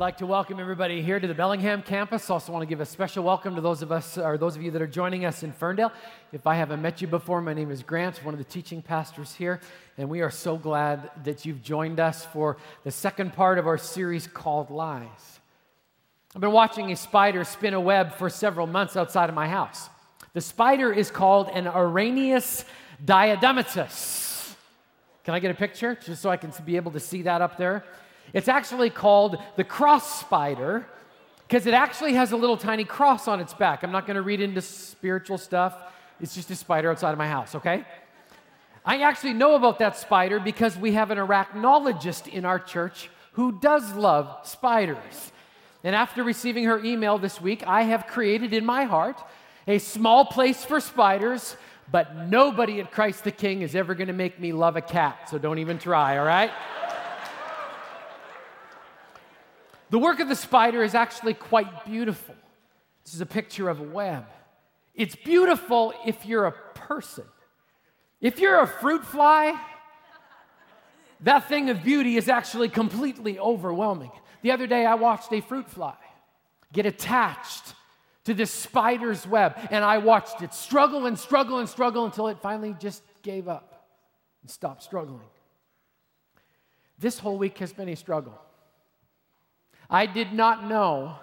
I'd like to welcome everybody here to the Bellingham campus. Also, want to give a special welcome to those of us, or those of you that are joining us in Ferndale. If I haven't met you before, my name is Grant, one of the teaching pastors here, and we are so glad that you've joined us for the second part of our series called Lies. I've been watching a spider spin a web for several months outside of my house. The spider is called an Araneus diadematus. Can I get a picture just so I can be able to see that up there? It's actually called the cross spider because it actually has a little tiny cross on its back. I'm not going to read into spiritual stuff. It's just a spider outside of my house, okay? I actually know about that spider because we have an arachnologist in our church who does love spiders. And after receiving her email this week, I have created in my heart a small place for spiders, but nobody at Christ the King is ever going to make me love a cat, so don't even try, all right? The work of the spider is actually quite beautiful. This is a picture of a web. It's beautiful if you're a person. If you're a fruit fly, that thing of beauty is actually completely overwhelming. The other day, I watched a fruit fly get attached to this spider's web, and I watched it struggle and struggle and struggle until it finally just gave up and stopped struggling. This whole week has been a struggle. I did not know.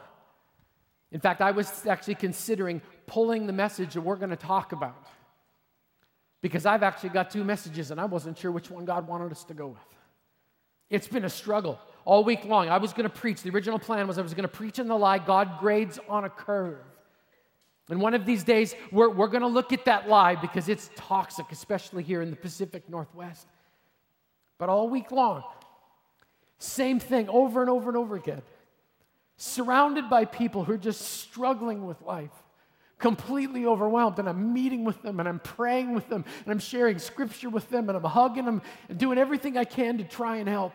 In fact, I was actually considering pulling the message that we're going to talk about because I've actually got two messages and I wasn't sure which one God wanted us to go with. It's been a struggle all week long. I was going to preach. The original plan was I was going to preach in the lie God grades on a curve. And one of these days, we're, we're going to look at that lie because it's toxic, especially here in the Pacific Northwest. But all week long, same thing over and over and over again surrounded by people who are just struggling with life, completely overwhelmed. And I'm meeting with them and I'm praying with them and I'm sharing scripture with them and I'm hugging them and doing everything I can to try and help.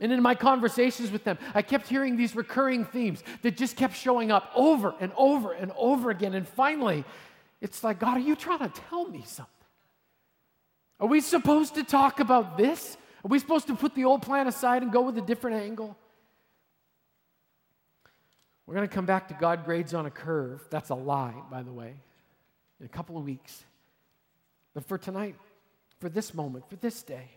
And in my conversations with them, I kept hearing these recurring themes that just kept showing up over and over and over again. And finally, it's like, God, are you trying to tell me something? Are we supposed to talk about this? Are we supposed to put the old plan aside and go with a different angle? We're going to come back to God grades on a curve. That's a lie, by the way, in a couple of weeks. But for tonight, for this moment, for this day,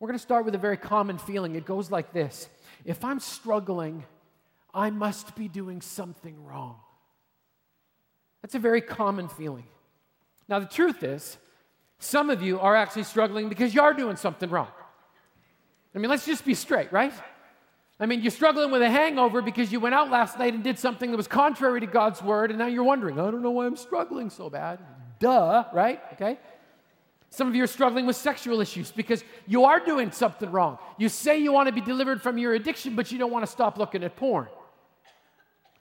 we're going to start with a very common feeling. It goes like this If I'm struggling, I must be doing something wrong. That's a very common feeling. Now, the truth is, some of you are actually struggling because you are doing something wrong. I mean, let's just be straight, right? I mean, you're struggling with a hangover because you went out last night and did something that was contrary to God's word, and now you're wondering, I don't know why I'm struggling so bad. Duh, right? Okay? Some of you are struggling with sexual issues because you are doing something wrong. You say you want to be delivered from your addiction, but you don't want to stop looking at porn.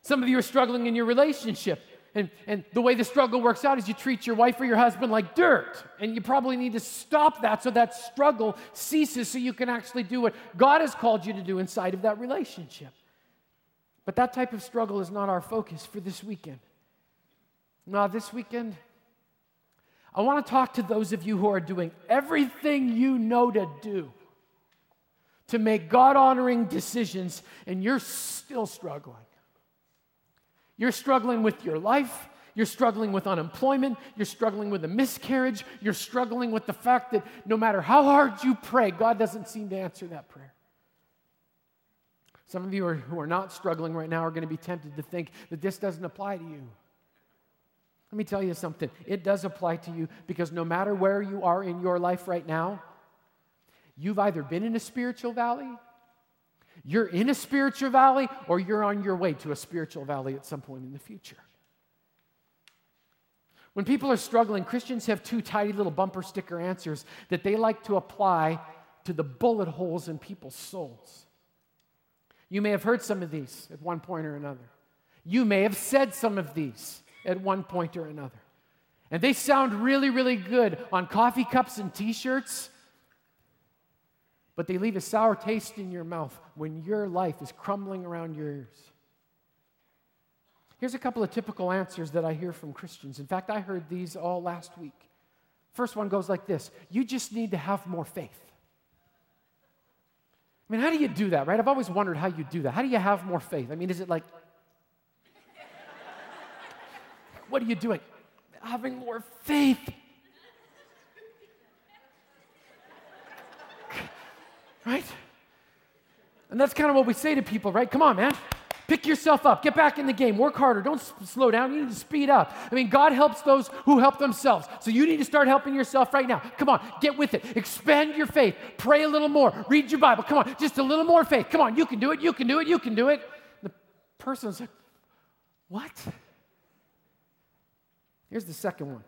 Some of you are struggling in your relationship and, and the way the struggle works out is you treat your wife or your husband like dirt. And you probably need to stop that so that struggle ceases so you can actually do what God has called you to do inside of that relationship. But that type of struggle is not our focus for this weekend. Now, this weekend, I want to talk to those of you who are doing everything you know to do to make God honoring decisions, and you're still struggling. You're struggling with your life. You're struggling with unemployment. You're struggling with a miscarriage. You're struggling with the fact that no matter how hard you pray, God doesn't seem to answer that prayer. Some of you are, who are not struggling right now are going to be tempted to think that this doesn't apply to you. Let me tell you something. It does apply to you because no matter where you are in your life right now, you've either been in a spiritual valley you're in a spiritual valley or you're on your way to a spiritual valley at some point in the future. When people are struggling, Christians have two tidy little bumper sticker answers that they like to apply to the bullet holes in people's souls. You may have heard some of these at one point or another. You may have said some of these at one point or another. And they sound really, really good on coffee cups and t shirts, but they leave a sour taste in your mouth when your life is crumbling around your ears. Here's a couple of typical answers that I hear from Christians. In fact, I heard these all last week. First one goes like this You just need to have more faith. I mean, how do you do that, right? I've always wondered how you do that. How do you have more faith? I mean, is it like, what are you doing? Having more faith. Right? And that's kind of what we say to people, right? Come on, man. Pick yourself up. Get back in the game. Work harder. Don't s- slow down. You need to speed up. I mean, God helps those who help themselves. So you need to start helping yourself right now. Come on, get with it. Expand your faith. Pray a little more. Read your Bible. Come on, just a little more faith. Come on, you can do it. You can do it. You can do it. The person's like, what? Here's the second one.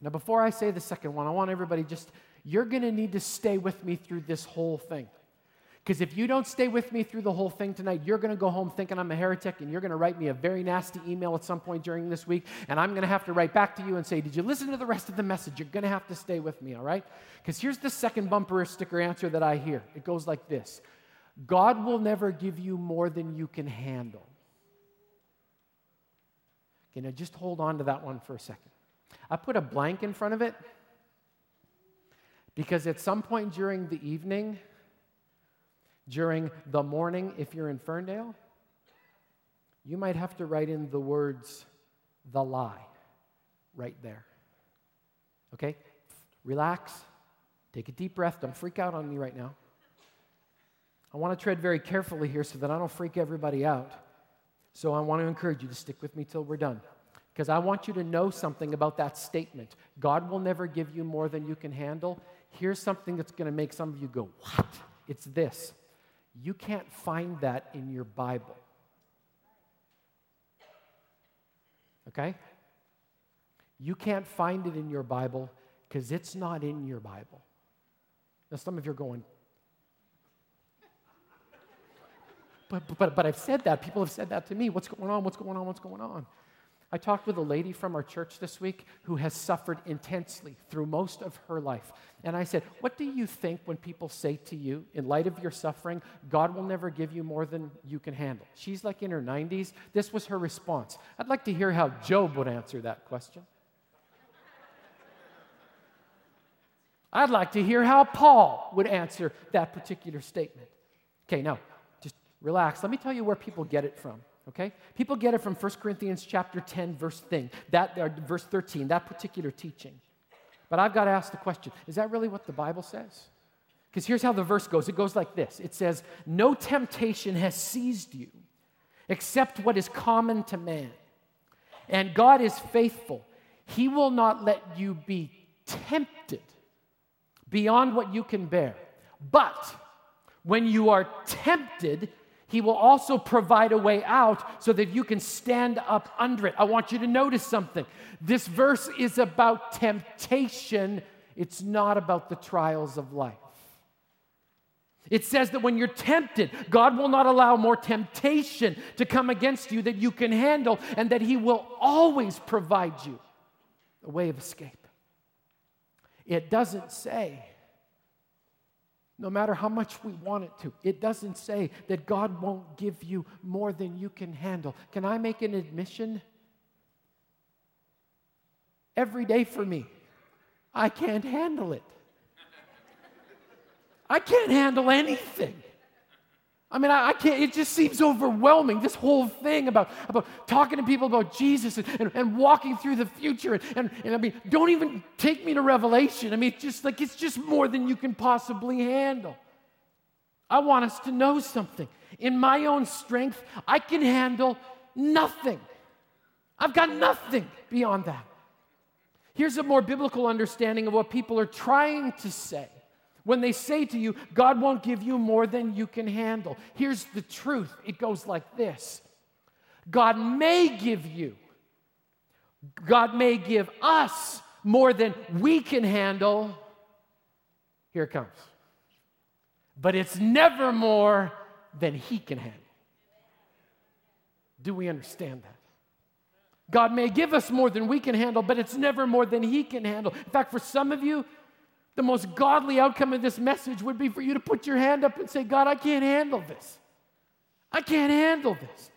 Now, before I say the second one, I want everybody just, you're going to need to stay with me through this whole thing. Because if you don't stay with me through the whole thing tonight, you're going to go home thinking I'm a heretic and you're going to write me a very nasty email at some point during this week. And I'm going to have to write back to you and say, Did you listen to the rest of the message? You're going to have to stay with me, all right? Because here's the second bumper sticker answer that I hear it goes like this God will never give you more than you can handle. Okay, now just hold on to that one for a second. I put a blank in front of it because at some point during the evening, during the morning, if you're in Ferndale, you might have to write in the words, the lie, right there. Okay? Relax. Take a deep breath. Don't freak out on me right now. I want to tread very carefully here so that I don't freak everybody out. So I want to encourage you to stick with me till we're done. Because I want you to know something about that statement. God will never give you more than you can handle. Here's something that's going to make some of you go, What? It's this. You can't find that in your Bible. Okay? You can't find it in your Bible because it's not in your Bible. Now, some of you are going, but, but, but I've said that. People have said that to me. What's going on? What's going on? What's going on? I talked with a lady from our church this week who has suffered intensely through most of her life. And I said, What do you think when people say to you, in light of your suffering, God will never give you more than you can handle? She's like in her 90s. This was her response. I'd like to hear how Job would answer that question. I'd like to hear how Paul would answer that particular statement. Okay, now, just relax. Let me tell you where people get it from okay? People get it from 1 corinthians chapter 10 verse thing that or verse 13 that particular teaching. But i've got to ask the question is that really what the bible says? Because here's how the verse goes it goes like this. It says no temptation has seized you except what is common to man and god is faithful. He will not let you be tempted beyond what you can bear. But when you are tempted he will also provide a way out so that you can stand up under it. I want you to notice something. This verse is about temptation, it's not about the trials of life. It says that when you're tempted, God will not allow more temptation to come against you that you can handle, and that He will always provide you a way of escape. It doesn't say no matter how much we want it to. It doesn't say that God won't give you more than you can handle. Can I make an admission? Every day for me, I can't handle it. I can't handle anything. I mean, I, I, can't, it just seems overwhelming, this whole thing about, about talking to people about Jesus and, and, and walking through the future. And, and, and, I mean, don't even take me to Revelation. I mean, it's just like, it's just more than you can possibly handle. I want us to know something. In my own strength, I can handle nothing. I've got nothing beyond that. Here's a more biblical understanding of what people are trying to say. When they say to you, God won't give you more than you can handle, here's the truth it goes like this God may give you, God may give us more than we can handle. Here it comes. But it's never more than He can handle. Do we understand that? God may give us more than we can handle, but it's never more than He can handle. In fact, for some of you, the most godly outcome of this message would be for you to put your hand up and say, God, I can't handle this. I can't handle this.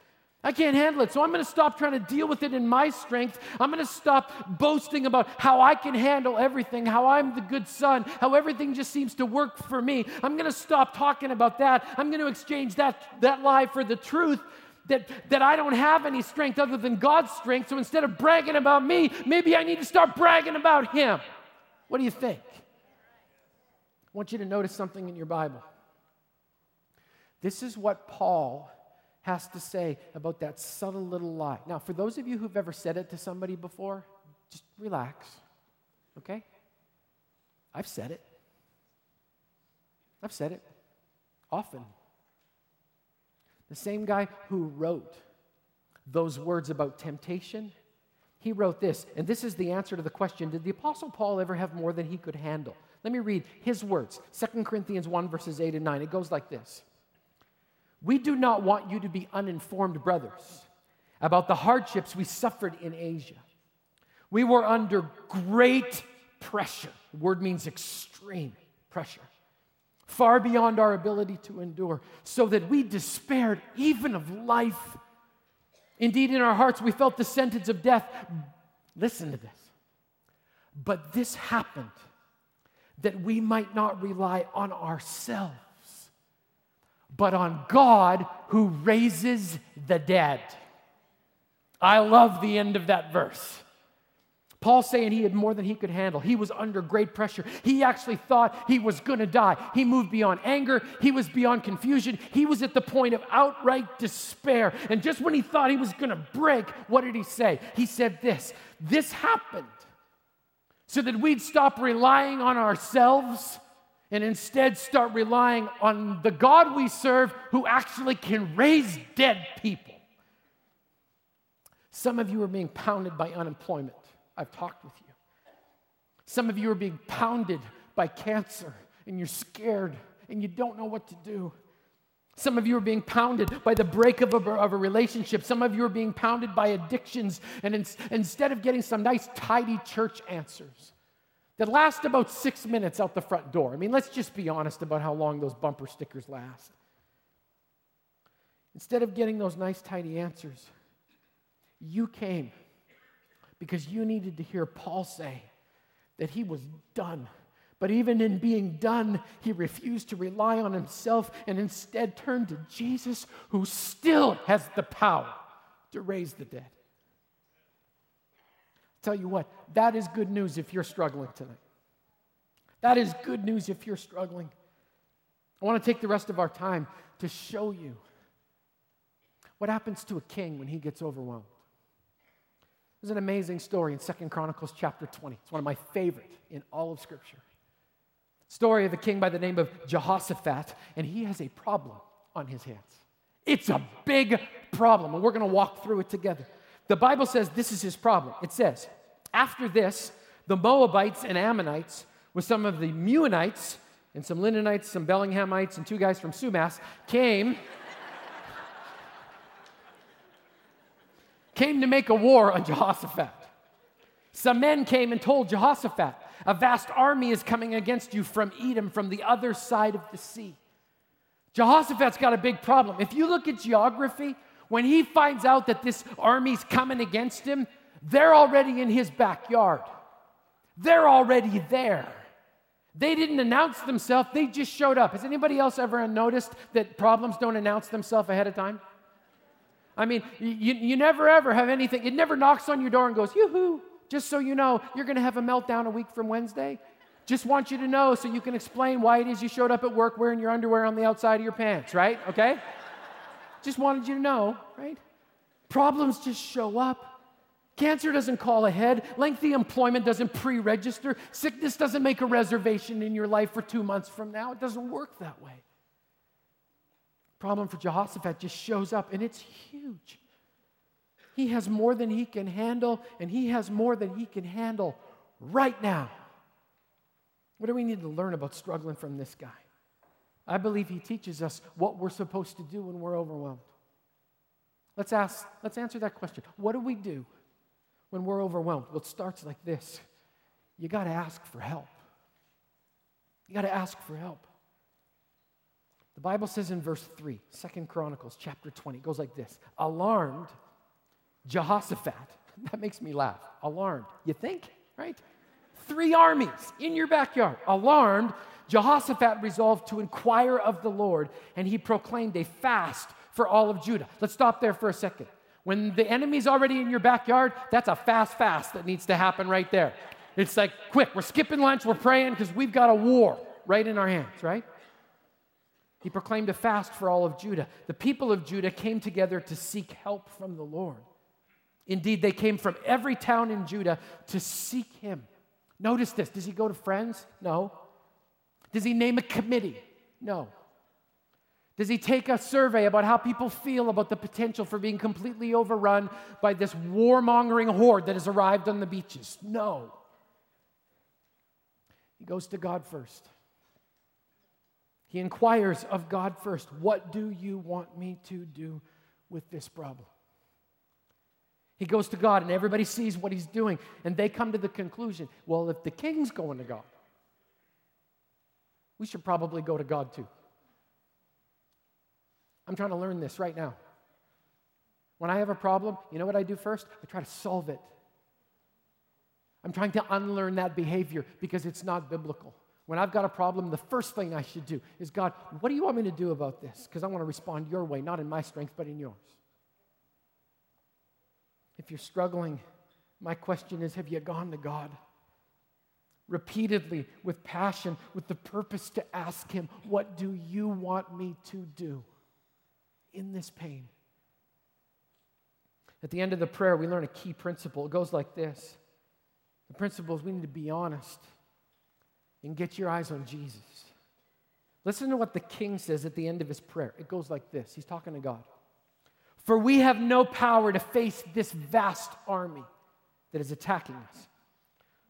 I can't handle it. So I'm going to stop trying to deal with it in my strength. I'm going to stop boasting about how I can handle everything, how I'm the good son, how everything just seems to work for me. I'm going to stop talking about that. I'm going to exchange that, that lie for the truth that, that I don't have any strength other than God's strength. So instead of bragging about me, maybe I need to start bragging about Him. What do you think? I want you to notice something in your Bible. This is what Paul has to say about that subtle little lie. Now, for those of you who've ever said it to somebody before, just relax, okay? I've said it. I've said it often. The same guy who wrote those words about temptation, he wrote this, and this is the answer to the question Did the Apostle Paul ever have more than he could handle? Let me read his words 2 Corinthians 1, verses 8 and 9. It goes like this we do not want you to be uninformed, brothers, about the hardships we suffered in Asia. We were under great pressure. The word means extreme pressure, far beyond our ability to endure, so that we despaired even of life. Indeed, in our hearts, we felt the sentence of death. Listen to this. But this happened that we might not rely on ourselves but on God who raises the dead. I love the end of that verse. Paul saying he had more than he could handle. He was under great pressure. He actually thought he was going to die. He moved beyond anger. He was beyond confusion. He was at the point of outright despair. And just when he thought he was going to break, what did he say? He said this This happened so that we'd stop relying on ourselves and instead start relying on the God we serve who actually can raise dead people. Some of you are being pounded by unemployment. I've talked with you. Some of you are being pounded by cancer and you're scared and you don't know what to do. Some of you are being pounded by the break of a, of a relationship. Some of you are being pounded by addictions. And in, instead of getting some nice, tidy church answers, that last about six minutes out the front door. I mean, let's just be honest about how long those bumper stickers last. Instead of getting those nice, tidy answers, you came because you needed to hear Paul say that he was done. But even in being done, he refused to rely on himself and instead turned to Jesus, who still has the power to raise the dead. Tell you what, that is good news if you're struggling tonight. That is good news if you're struggling. I want to take the rest of our time to show you what happens to a king when he gets overwhelmed. There's an amazing story in Second Chronicles chapter 20. It's one of my favorite in all of Scripture. Story of a king by the name of Jehoshaphat, and he has a problem on his hands. It's a big problem, and we're going to walk through it together. The Bible says this is his problem. It says, after this, the Moabites and Ammonites, with some of the Meunites and some Linonites, some Bellinghamites, and two guys from Sumas, came. came to make a war on Jehoshaphat. Some men came and told Jehoshaphat, A vast army is coming against you from Edom, from the other side of the sea. Jehoshaphat's got a big problem. If you look at geography, when he finds out that this army's coming against him, they're already in his backyard. They're already there. They didn't announce themselves, they just showed up. Has anybody else ever noticed that problems don't announce themselves ahead of time? I mean, you, you never ever have anything, it never knocks on your door and goes, yoo-hoo, just so you know, you're going to have a meltdown a week from Wednesday. Just want you to know so you can explain why it is you showed up at work wearing your underwear on the outside of your pants, right? Okay? Just wanted you to know, right? Problems just show up. Cancer doesn't call ahead. Lengthy employment doesn't pre register. Sickness doesn't make a reservation in your life for two months from now. It doesn't work that way. Problem for Jehoshaphat just shows up, and it's huge. He has more than he can handle, and he has more than he can handle right now. What do we need to learn about struggling from this guy? I believe he teaches us what we're supposed to do when we're overwhelmed. Let's ask, let's answer that question. What do we do when we're overwhelmed? Well, it starts like this. You got to ask for help. You got to ask for help. The Bible says in verse 3, 2 Chronicles chapter 20, it goes like this Alarmed, Jehoshaphat, that makes me laugh. Alarmed, you think, right? Three armies in your backyard. Alarmed, Jehoshaphat resolved to inquire of the Lord, and he proclaimed a fast for all of Judah. Let's stop there for a second. When the enemy's already in your backyard, that's a fast fast that needs to happen right there. It's like, quick, we're skipping lunch, we're praying because we've got a war right in our hands, right? He proclaimed a fast for all of Judah. The people of Judah came together to seek help from the Lord. Indeed, they came from every town in Judah to seek him. Notice this. Does he go to friends? No. Does he name a committee? No. Does he take a survey about how people feel about the potential for being completely overrun by this warmongering horde that has arrived on the beaches? No. He goes to God first. He inquires of God first, What do you want me to do with this problem? He goes to God, and everybody sees what he's doing, and they come to the conclusion well, if the king's going to God, we should probably go to God too. I'm trying to learn this right now. When I have a problem, you know what I do first? I try to solve it. I'm trying to unlearn that behavior because it's not biblical. When I've got a problem, the first thing I should do is God, what do you want me to do about this? Because I want to respond your way, not in my strength, but in yours. If you're struggling, my question is have you gone to God? Repeatedly, with passion, with the purpose to ask Him, What do you want me to do in this pain? At the end of the prayer, we learn a key principle. It goes like this the principle is we need to be honest and get your eyes on Jesus. Listen to what the king says at the end of his prayer. It goes like this He's talking to God. For we have no power to face this vast army that is attacking us.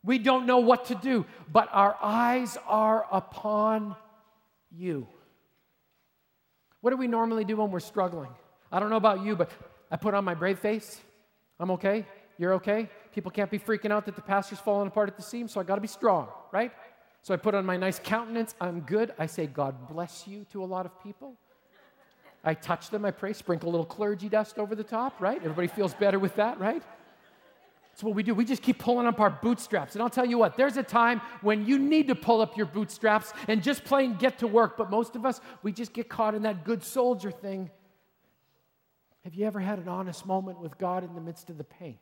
We don't know what to do, but our eyes are upon you. What do we normally do when we're struggling? I don't know about you, but I put on my brave face. I'm okay. You're okay. People can't be freaking out that the pastor's falling apart at the seams, so I got to be strong, right? So I put on my nice countenance. I'm good. I say, God bless you to a lot of people. I touch them, I pray, sprinkle a little clergy dust over the top, right? Everybody feels better with that, right? That's what we do. We just keep pulling up our bootstraps. And I'll tell you what, there's a time when you need to pull up your bootstraps and just plain get to work. But most of us, we just get caught in that good soldier thing. Have you ever had an honest moment with God in the midst of the pain?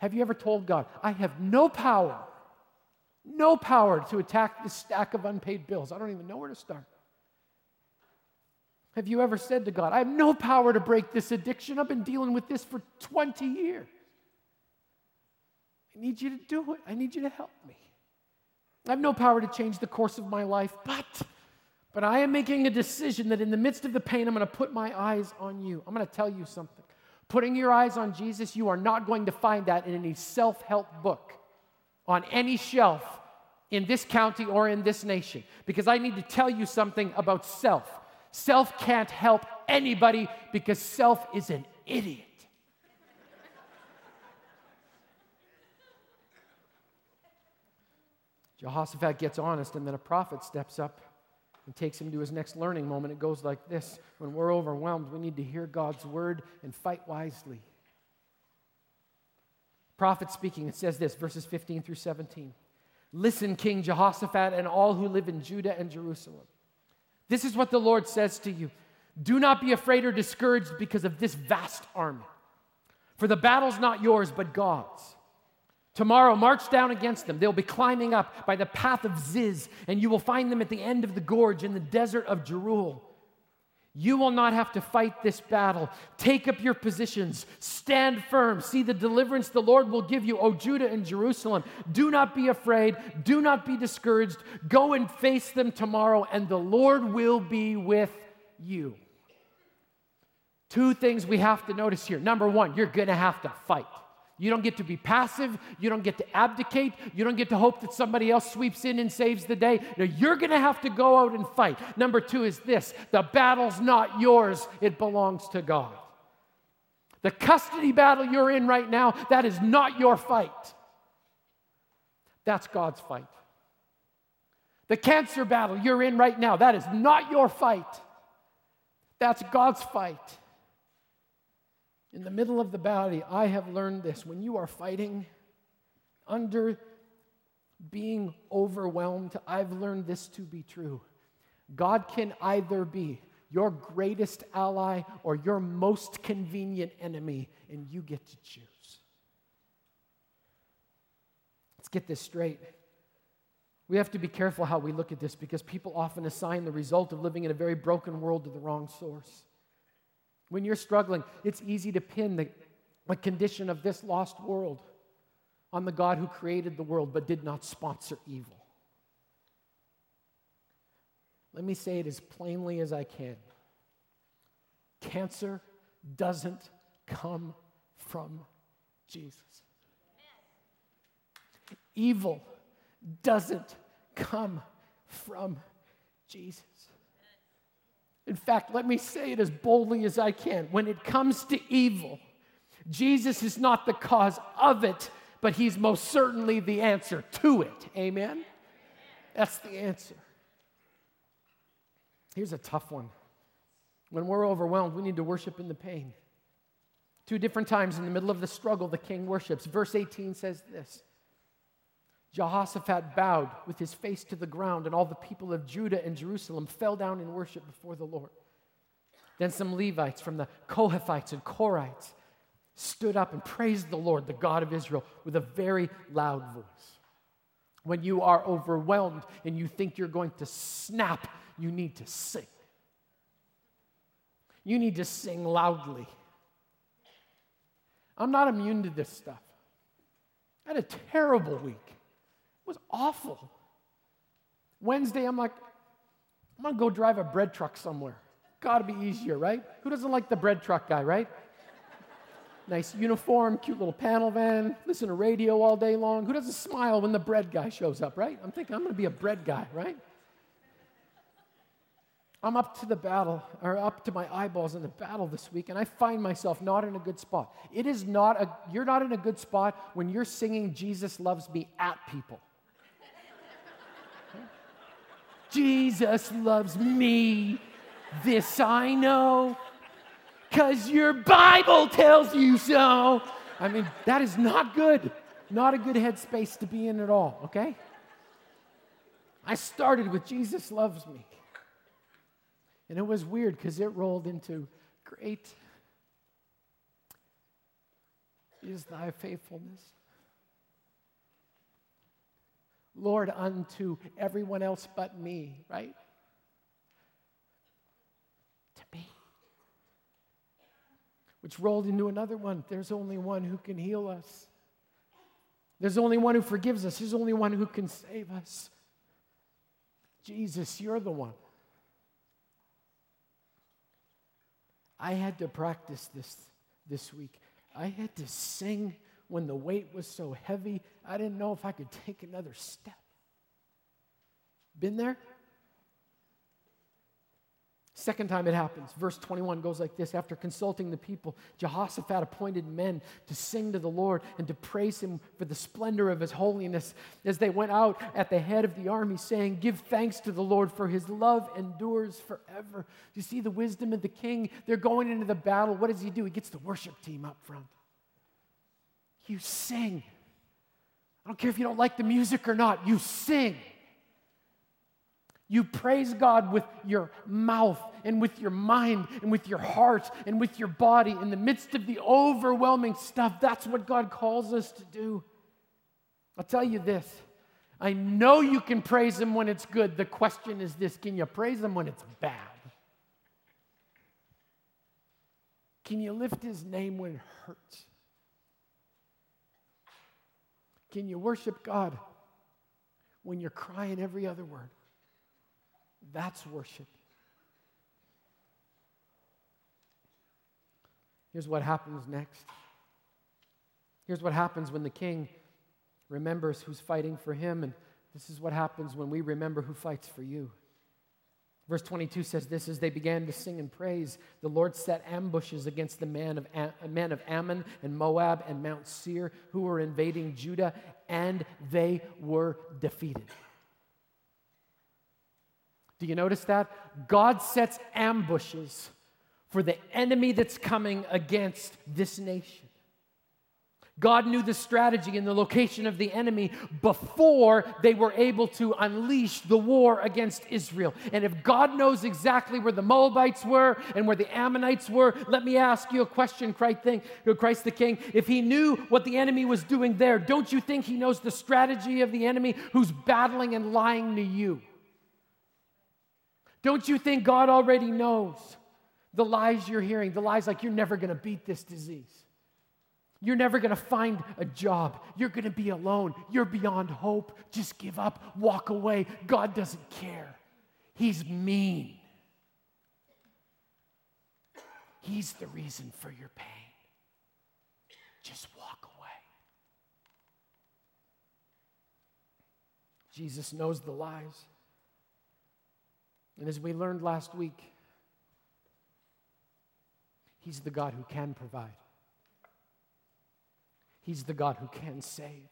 Have you ever told God, I have no power, no power to attack this stack of unpaid bills? I don't even know where to start. Have you ever said to God, I have no power to break this addiction? I've been dealing with this for 20 years. I need you to do it. I need you to help me. I have no power to change the course of my life, but but I am making a decision that in the midst of the pain I'm going to put my eyes on you. I'm going to tell you something. Putting your eyes on Jesus, you are not going to find that in any self-help book on any shelf in this county or in this nation because I need to tell you something about self. Self can't help anybody because self is an idiot. Jehoshaphat gets honest, and then a prophet steps up and takes him to his next learning moment. It goes like this When we're overwhelmed, we need to hear God's word and fight wisely. Prophet speaking, it says this, verses 15 through 17. Listen, King Jehoshaphat, and all who live in Judah and Jerusalem. This is what the Lord says to you Do not be afraid or discouraged because of this vast army. For the battle's not yours, but God's. Tomorrow, march down against them. They'll be climbing up by the path of Ziz, and you will find them at the end of the gorge in the desert of Jeruel. You will not have to fight this battle. Take up your positions. Stand firm. See the deliverance the Lord will give you, O Judah and Jerusalem. Do not be afraid. Do not be discouraged. Go and face them tomorrow, and the Lord will be with you. Two things we have to notice here. Number one, you're going to have to fight. You don't get to be passive. You don't get to abdicate. You don't get to hope that somebody else sweeps in and saves the day. No, you're going to have to go out and fight. Number two is this the battle's not yours, it belongs to God. The custody battle you're in right now, that is not your fight. That's God's fight. The cancer battle you're in right now, that is not your fight. That's God's fight. In the middle of the battle, I have learned this. When you are fighting under being overwhelmed, I've learned this to be true. God can either be your greatest ally or your most convenient enemy, and you get to choose. Let's get this straight. We have to be careful how we look at this because people often assign the result of living in a very broken world to the wrong source. When you're struggling, it's easy to pin the, the condition of this lost world on the God who created the world but did not sponsor evil. Let me say it as plainly as I can. Cancer doesn't come from Jesus. Evil doesn't come from Jesus. In fact, let me say it as boldly as I can. When it comes to evil, Jesus is not the cause of it, but he's most certainly the answer to it. Amen? That's the answer. Here's a tough one. When we're overwhelmed, we need to worship in the pain. Two different times in the middle of the struggle, the king worships. Verse 18 says this Jehoshaphat bowed with his face to the ground, and all the people of Judah and Jerusalem fell down in worship before the Lord. Then some Levites from the Kohathites and Korhites stood up and praised the Lord, the God of Israel, with a very loud voice. When you are overwhelmed and you think you're going to snap, you need to sing. You need to sing loudly. I'm not immune to this stuff. I had a terrible week. Was awful. Wednesday, I'm like, I'm gonna go drive a bread truck somewhere. Gotta be easier, right? Who doesn't like the bread truck guy, right? nice uniform, cute little panel van, listen to radio all day long. Who doesn't smile when the bread guy shows up, right? I'm thinking, I'm gonna be a bread guy, right? I'm up to the battle, or up to my eyeballs in the battle this week, and I find myself not in a good spot. It is not a, you're not in a good spot when you're singing Jesus loves me at people. Jesus loves me, this I know, because your Bible tells you so. I mean, that is not good. Not a good headspace to be in at all, okay? I started with Jesus loves me. And it was weird because it rolled into great is thy faithfulness. Lord, unto everyone else but me, right? To me. Which rolled into another one. There's only one who can heal us. There's only one who forgives us. There's only one who can save us. Jesus, you're the one. I had to practice this this week. I had to sing when the weight was so heavy, I didn't know if I could take another step. Been there? Second time it happens, verse 21 goes like this After consulting the people, Jehoshaphat appointed men to sing to the Lord and to praise him for the splendor of his holiness as they went out at the head of the army, saying, Give thanks to the Lord, for his love endures forever. You see the wisdom of the king? They're going into the battle. What does he do? He gets the worship team up front. You sing. I don't care if you don't like the music or not, you sing. You praise God with your mouth and with your mind and with your heart and with your body in the midst of the overwhelming stuff. That's what God calls us to do. I'll tell you this I know you can praise Him when it's good. The question is this can you praise Him when it's bad? Can you lift His name when it hurts? Can you worship God when you're crying every other word? That's worship. Here's what happens next. Here's what happens when the king remembers who's fighting for him, and this is what happens when we remember who fights for you. Verse 22 says this as they began to sing and praise, the Lord set ambushes against the men of, Am- uh, men of Ammon and Moab and Mount Seir who were invading Judah, and they were defeated. Do you notice that? God sets ambushes for the enemy that's coming against this nation. God knew the strategy and the location of the enemy before they were able to unleash the war against Israel. And if God knows exactly where the Moabites were and where the Ammonites were, let me ask you a question, Christ the King. If he knew what the enemy was doing there, don't you think he knows the strategy of the enemy who's battling and lying to you? Don't you think God already knows the lies you're hearing? The lies like you're never going to beat this disease. You're never going to find a job. You're going to be alone. You're beyond hope. Just give up, walk away. God doesn't care. He's mean. He's the reason for your pain. Just walk away. Jesus knows the lies. And as we learned last week, He's the God who can provide. He's the God who can save.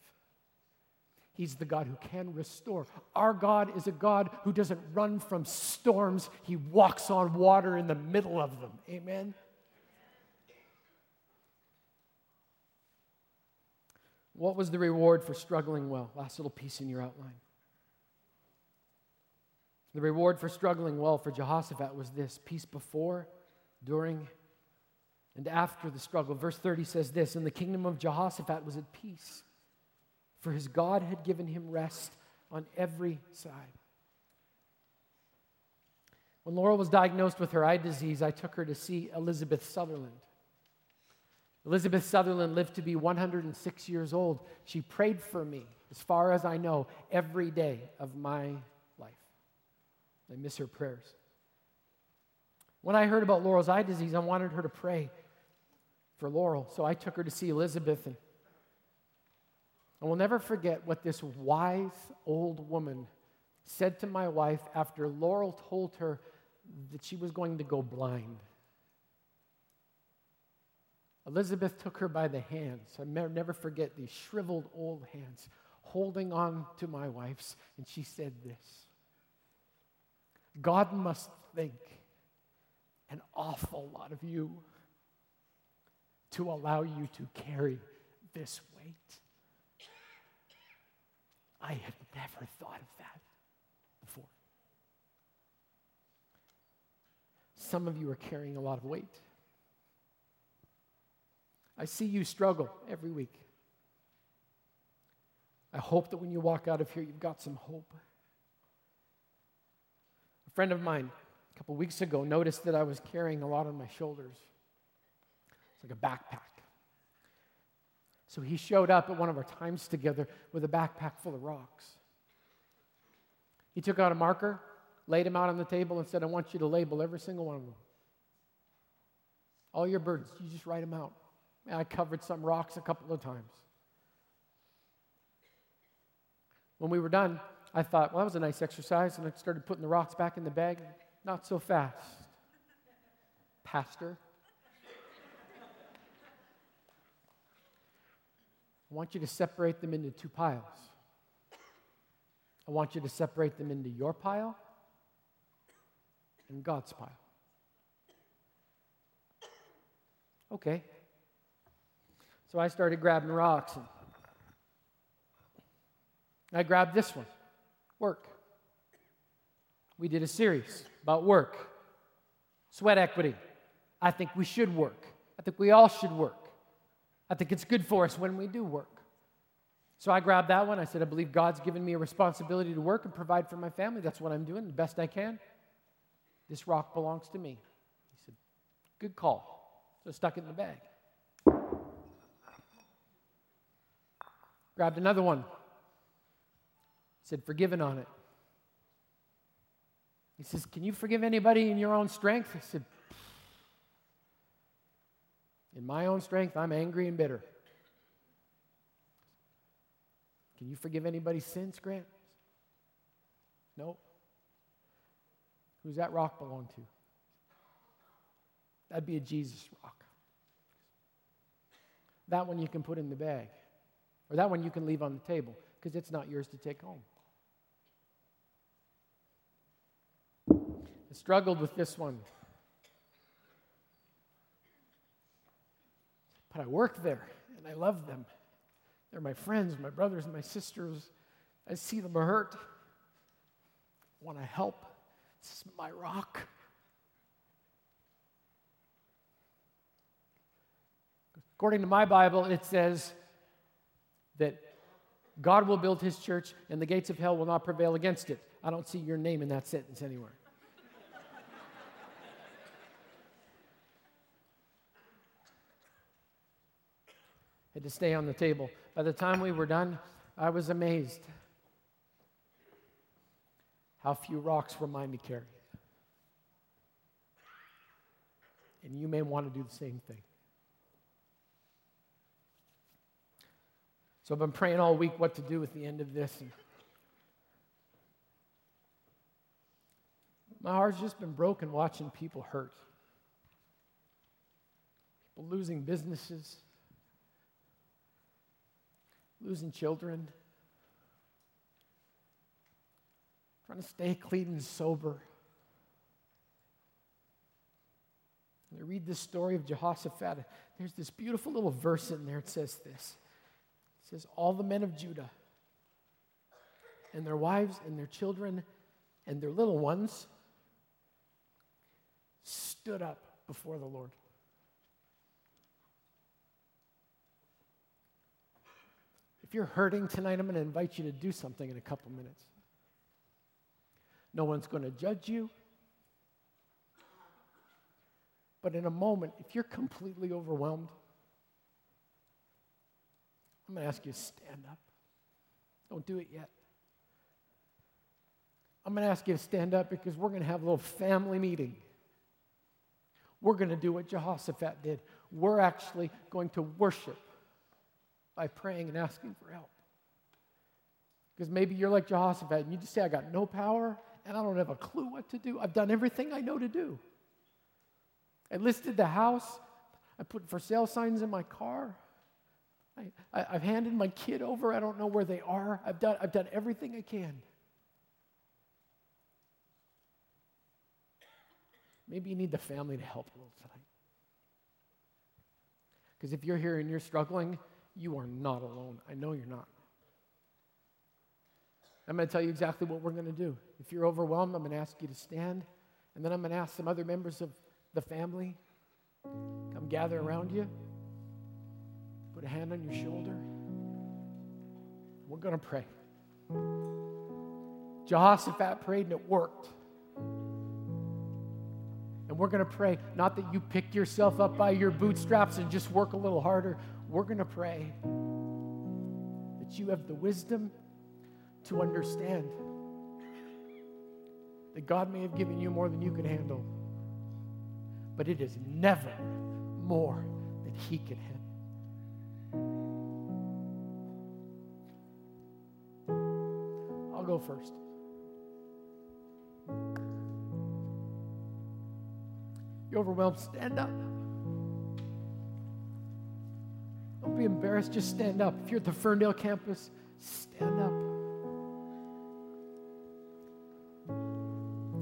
He's the God who can restore. Our God is a God who doesn't run from storms, He walks on water in the middle of them. Amen? What was the reward for struggling well? Last little piece in your outline. The reward for struggling well for Jehoshaphat was this peace before, during, and after the struggle. Verse 30 says this And the kingdom of Jehoshaphat was at peace, for his God had given him rest on every side. When Laurel was diagnosed with her eye disease, I took her to see Elizabeth Sutherland. Elizabeth Sutherland lived to be 106 years old. She prayed for me, as far as I know, every day of my life. I miss her prayers. When I heard about Laurel's eye disease, I wanted her to pray for Laurel. So I took her to see Elizabeth. And I will never forget what this wise old woman said to my wife after Laurel told her that she was going to go blind. Elizabeth took her by the hands. I never forget these shriveled old hands holding on to my wife's, and she said this God must think an awful lot of you to allow you to carry this weight. I had never thought of that before. Some of you are carrying a lot of weight. I see you struggle every week. I hope that when you walk out of here, you've got some hope. A friend of mine a couple weeks ago noticed that I was carrying a lot on my shoulders. It's like a backpack. So he showed up at one of our times together with a backpack full of rocks. He took out a marker, laid them out on the table, and said, I want you to label every single one of them. All your burdens, you just write them out. And I covered some rocks a couple of times. When we were done, I thought, well, that was a nice exercise, and I started putting the rocks back in the bag. Not so fast. Pastor, I want you to separate them into two piles. I want you to separate them into your pile and God's pile. Okay. So I started grabbing rocks and I grabbed this one work. We did a series about work, sweat equity. I think we should work. I think we all should work. I think it's good for us when we do work. So I grabbed that one. I said, I believe God's given me a responsibility to work and provide for my family. That's what I'm doing the best I can. This rock belongs to me. He said, Good call. So I stuck it in the bag. Grabbed another one. Said, Forgiven on it. He says, Can you forgive anybody in your own strength? I said, in my own strength, I'm angry and bitter. Can you forgive anybody's sins, Grant? No. Who's that rock belong to? That'd be a Jesus rock. That one you can put in the bag, or that one you can leave on the table because it's not yours to take home. I struggled with this one. But I work there and I love them. They're my friends, my brothers, my sisters. I see them hurt. I want to help. This is my rock. According to my Bible, it says that God will build his church and the gates of hell will not prevail against it. I don't see your name in that sentence anywhere. Had to stay on the table. By the time we were done, I was amazed how few rocks were mine to carry. And you may want to do the same thing. So I've been praying all week what to do at the end of this. And my heart's just been broken watching people hurt. People losing businesses, losing children, trying to stay clean and sober. And I read this story of Jehoshaphat. There's this beautiful little verse in there. It says this It says, All the men of Judah and their wives and their children and their little ones stood up before the Lord. If you're hurting tonight, I'm going to invite you to do something in a couple minutes. No one's going to judge you. But in a moment, if you're completely overwhelmed, I'm going to ask you to stand up. Don't do it yet. I'm going to ask you to stand up because we're going to have a little family meeting. We're going to do what Jehoshaphat did. We're actually going to worship by praying and asking for help. Because maybe you're like Jehoshaphat and you just say, I got no power and I don't have a clue what to do. I've done everything I know to do. I listed the house, I put for sale signs in my car. I, have handed my kid over. I don't know where they are. I've done, I've done everything I can. Maybe you need the family to help a little tonight. Because if you're here and you're struggling, you are not alone. I know you're not. I'm going to tell you exactly what we're going to do. If you're overwhelmed, I'm going to ask you to stand, and then I'm going to ask some other members of the family come gather around you, put a hand on your shoulder. We're going to pray. Jehoshaphat prayed and it worked. And we're going to pray, not that you pick yourself up by your bootstraps and just work a little harder we're going to pray that you have the wisdom to understand that God may have given you more than you can handle, but it is never more than He can handle. I'll go first. You're overwhelmed? Stand up. Be embarrassed. Just stand up. If you're at the Ferndale campus, stand up.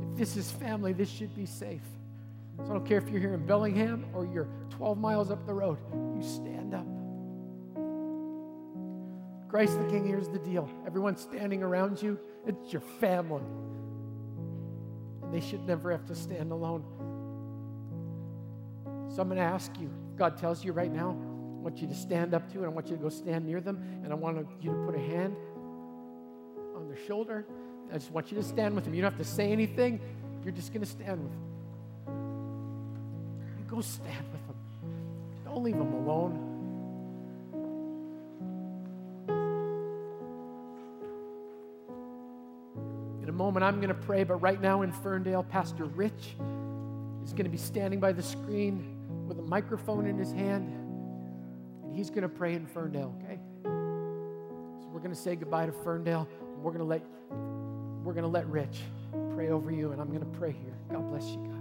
If this is family, this should be safe. So I don't care if you're here in Bellingham or you're 12 miles up the road, you stand up. Christ the King, here's the deal. Everyone standing around you, it's your family. And they should never have to stand alone. So I'm going to ask you, God tells you right now, I want you to stand up to, and I want you to go stand near them, and I want you to put a hand on their shoulder. I just want you to stand with them. You don't have to say anything. You're just going to stand with them. Go stand with them. Don't leave them alone. In a moment, I'm going to pray, but right now in Ferndale, Pastor Rich is going to be standing by the screen with a microphone in his hand he's going to pray in Ferndale, okay? So we're going to say goodbye to Ferndale. And We're going to let we're going to let Rich pray over you and I'm going to pray here. God bless you guys.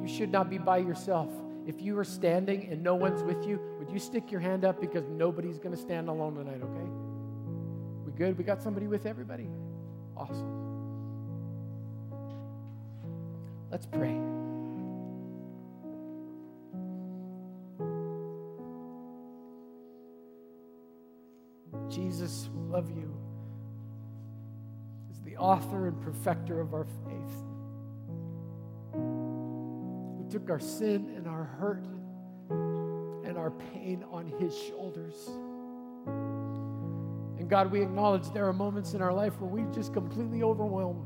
You should not be by yourself. If you are standing and no one's with you, would you stick your hand up because nobody's going to stand alone tonight, okay? We good? We got somebody with everybody? Awesome. Let's pray. Author and perfecter of our faith. Who took our sin and our hurt and our pain on his shoulders. And God, we acknowledge there are moments in our life where we're just completely overwhelmed.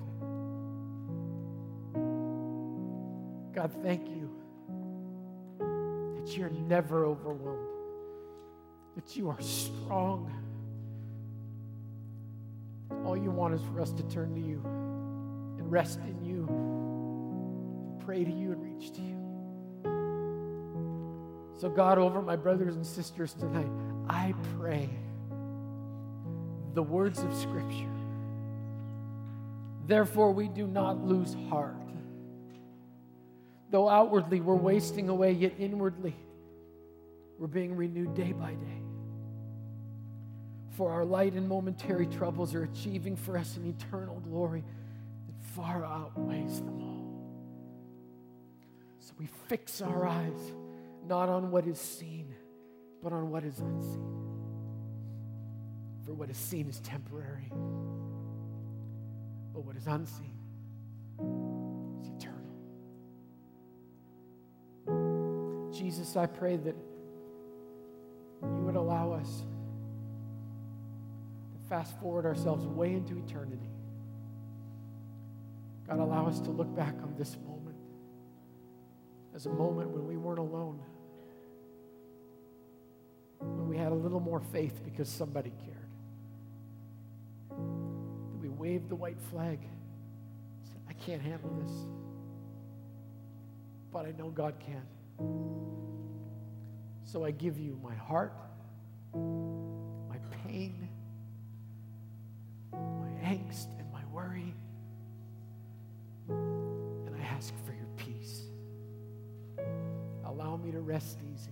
God, thank you that you're never overwhelmed, that you are strong. All you want is for us to turn to you and rest in you, and pray to you and reach to you. So, God, over my brothers and sisters tonight, I pray the words of Scripture. Therefore, we do not lose heart. Though outwardly we're wasting away, yet inwardly we're being renewed day by day. For our light and momentary troubles are achieving for us an eternal glory that far outweighs them all. So we fix our eyes not on what is seen, but on what is unseen. For what is seen is temporary, but what is unseen is eternal. Jesus, I pray that you would allow us fast forward ourselves way into eternity. God, allow us to look back on this moment as a moment when we weren't alone, when we had a little more faith because somebody cared. That we waved the white flag, said, I can't handle this, but I know God can. So I give you my heart, my pain, angst, and my worry. And I ask for your peace. Allow me to rest easy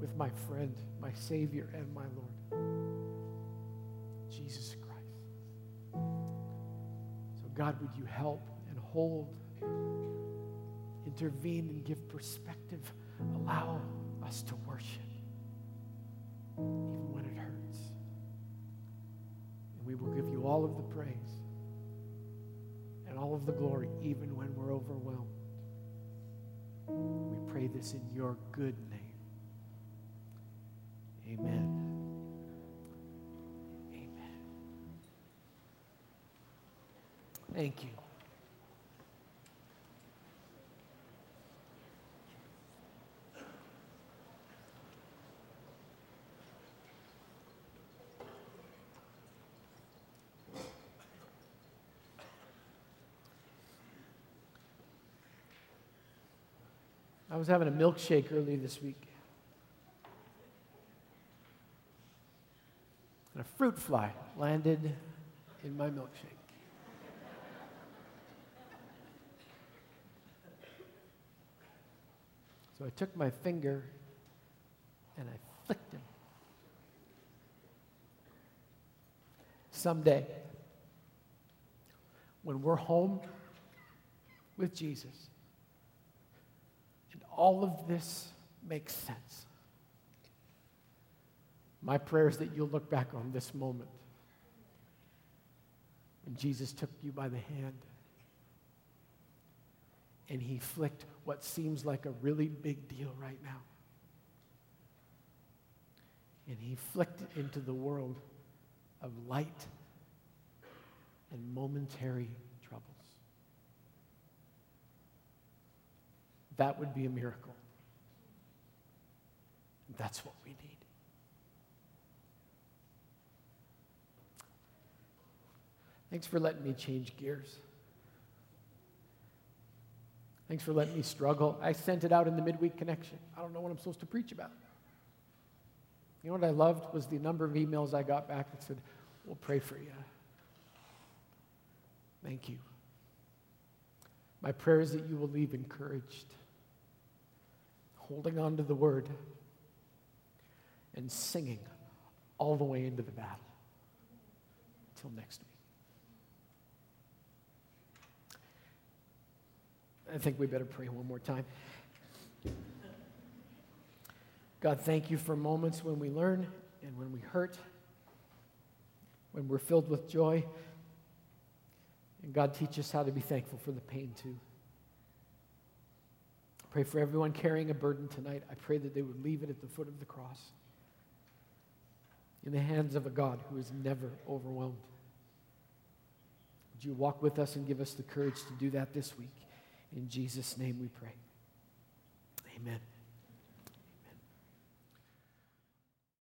with my friend, my Savior, and my Lord, Jesus Christ. So, God, would you help and hold? intervene and give perspective. Allow us to worship, even when we will give you all of the praise and all of the glory, even when we're overwhelmed. We pray this in your good name. Amen. Amen. Thank you. I was having a milkshake early this week. And a fruit fly landed in my milkshake. So I took my finger and I flicked him. Someday, when we're home with Jesus, all of this makes sense. My prayer is that you'll look back on this moment when Jesus took you by the hand and he flicked what seems like a really big deal right now. And he flicked it into the world of light and momentary That would be a miracle. That's what we need. Thanks for letting me change gears. Thanks for letting me struggle. I sent it out in the midweek connection. I don't know what I'm supposed to preach about. You know what I loved was the number of emails I got back that said, We'll pray for you. Thank you. My prayer is that you will leave encouraged holding on to the word, and singing all the way into the battle. Until next week. I think we better pray one more time. God, thank you for moments when we learn and when we hurt, when we're filled with joy. And God, teach us how to be thankful for the pain too. Pray for everyone carrying a burden tonight. I pray that they would leave it at the foot of the cross in the hands of a God who is never overwhelmed. Would you walk with us and give us the courage to do that this week? In Jesus' name we pray. Amen.